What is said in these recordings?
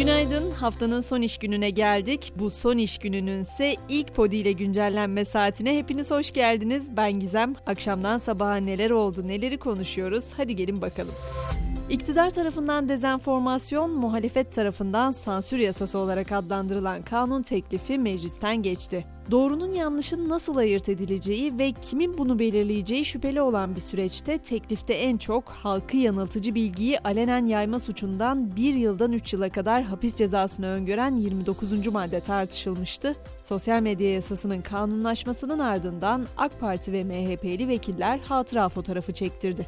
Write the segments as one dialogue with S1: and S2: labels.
S1: Günaydın. Haftanın son iş gününe geldik. Bu son iş gününün ise ilk podi ile güncellenme saatine hepiniz hoş geldiniz. Ben Gizem. Akşamdan sabaha neler oldu, neleri konuşuyoruz? Hadi gelin bakalım. İktidar tarafından dezenformasyon, muhalefet tarafından sansür yasası olarak adlandırılan kanun teklifi meclisten geçti. Doğrunun yanlışın nasıl ayırt edileceği ve kimin bunu belirleyeceği şüpheli olan bir süreçte teklifte en çok halkı yanıltıcı bilgiyi alenen yayma suçundan 1 yıldan 3 yıla kadar hapis cezasını öngören 29. madde tartışılmıştı. Sosyal medya yasasının kanunlaşmasının ardından AK Parti ve MHP'li vekiller hatıra fotoğrafı çektirdi.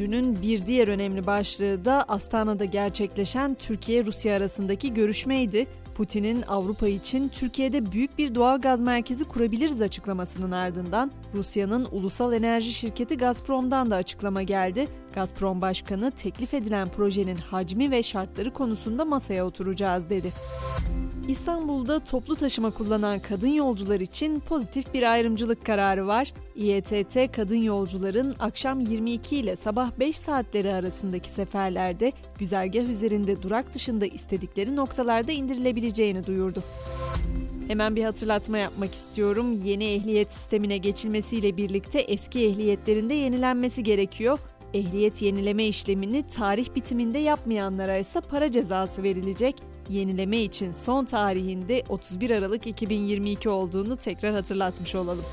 S1: Dünün bir diğer önemli başlığı da Astana'da gerçekleşen Türkiye-Rusya arasındaki görüşmeydi. Putin'in Avrupa için Türkiye'de büyük bir doğal gaz merkezi kurabiliriz açıklamasının ardından Rusya'nın ulusal enerji şirketi Gazprom'dan da açıklama geldi. Gazprom Başkanı teklif edilen projenin hacmi ve şartları konusunda masaya oturacağız dedi. İstanbul'da toplu taşıma kullanan kadın yolcular için pozitif bir ayrımcılık kararı var. İETT kadın yolcuların akşam 22 ile sabah 5 saatleri arasındaki seferlerde güzergah üzerinde durak dışında istedikleri noktalarda indirilebileceğini duyurdu. Hemen bir hatırlatma yapmak istiyorum. Yeni ehliyet sistemine geçilmesiyle birlikte eski ehliyetlerinde yenilenmesi gerekiyor. Ehliyet yenileme işlemini tarih bitiminde yapmayanlara ise para cezası verilecek yenileme için son tarihinde 31 Aralık 2022 olduğunu tekrar hatırlatmış olalım.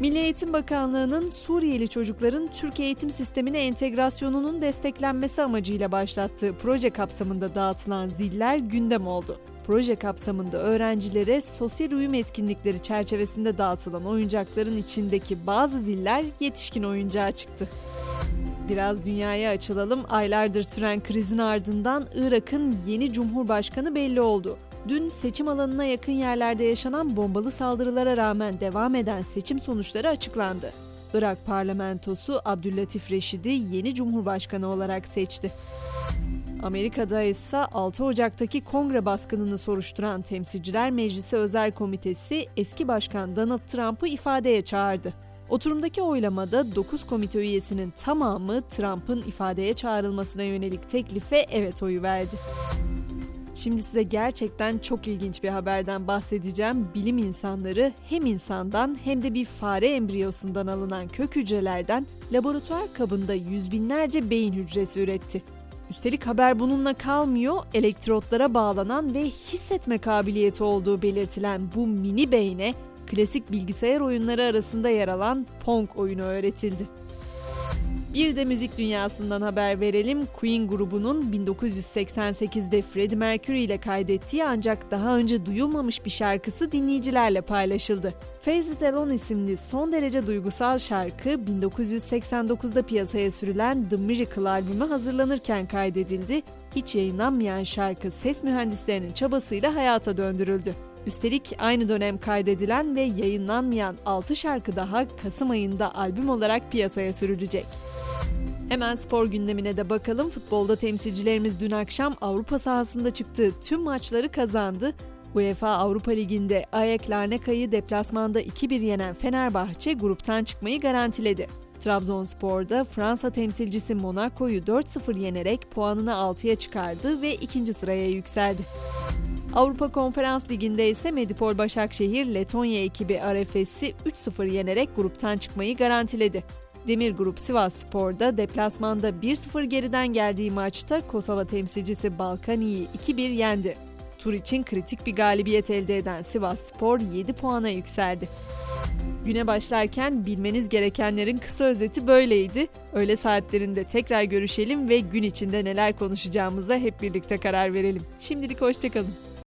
S1: Milli Eğitim Bakanlığı'nın Suriyeli çocukların Türk eğitim sistemine entegrasyonunun desteklenmesi amacıyla başlattığı proje kapsamında dağıtılan ziller gündem oldu. Proje kapsamında öğrencilere sosyal uyum etkinlikleri çerçevesinde dağıtılan oyuncakların içindeki bazı ziller yetişkin oyuncağı çıktı. Biraz dünyaya açılalım. Aylardır süren krizin ardından Irak'ın yeni cumhurbaşkanı belli oldu. Dün seçim alanına yakın yerlerde yaşanan bombalı saldırılara rağmen devam eden seçim sonuçları açıklandı. Irak parlamentosu Abdüllatif Reşid'i yeni cumhurbaşkanı olarak seçti. Amerika'da ise 6 Ocak'taki kongre baskınını soruşturan Temsilciler Meclisi Özel Komitesi eski başkan Donald Trump'ı ifadeye çağırdı. Oturumdaki oylamada 9 komite üyesinin tamamı Trump'ın ifadeye çağrılmasına yönelik teklife evet oyu verdi. Şimdi size gerçekten çok ilginç bir haberden bahsedeceğim. Bilim insanları hem insandan hem de bir fare embriyosundan alınan kök hücrelerden laboratuvar kabında yüz binlerce beyin hücresi üretti. Üstelik haber bununla kalmıyor, elektrotlara bağlanan ve hissetme kabiliyeti olduğu belirtilen bu mini beyne klasik bilgisayar oyunları arasında yer alan Pong oyunu öğretildi. Bir de müzik dünyasından haber verelim. Queen grubunun 1988'de Freddie Mercury ile kaydettiği ancak daha önce duyulmamış bir şarkısı dinleyicilerle paylaşıldı. Face It Alone isimli son derece duygusal şarkı 1989'da piyasaya sürülen The Miracle albümü hazırlanırken kaydedildi. Hiç yayınlanmayan şarkı ses mühendislerinin çabasıyla hayata döndürüldü. Üstelik aynı dönem kaydedilen ve yayınlanmayan 6 şarkı daha Kasım ayında albüm olarak piyasaya sürülecek. Hemen spor gündemine de bakalım. Futbolda temsilcilerimiz dün akşam Avrupa sahasında çıktığı tüm maçları kazandı. UEFA Avrupa Ligi'nde Ajax Larnaka'yı deplasmanda 2-1 yenen Fenerbahçe gruptan çıkmayı garantiledi. Trabzonspor'da Fransa temsilcisi Monaco'yu 4-0 yenerek puanını 6'ya çıkardı ve ikinci sıraya yükseldi. Avrupa Konferans Ligi'nde ise Medipol Başakşehir Letonya ekibi RFS'i 3-0 yenerek gruptan çıkmayı garantiledi. Demir Grup Sivas Spor'da deplasmanda 1-0 geriden geldiği maçta Kosova temsilcisi Balkani'yi 2-1 yendi. Tur için kritik bir galibiyet elde eden Sivas Spor 7 puana yükseldi. Güne başlarken bilmeniz gerekenlerin kısa özeti böyleydi. Öğle saatlerinde tekrar görüşelim ve gün içinde neler konuşacağımıza hep birlikte karar verelim. Şimdilik hoşçakalın.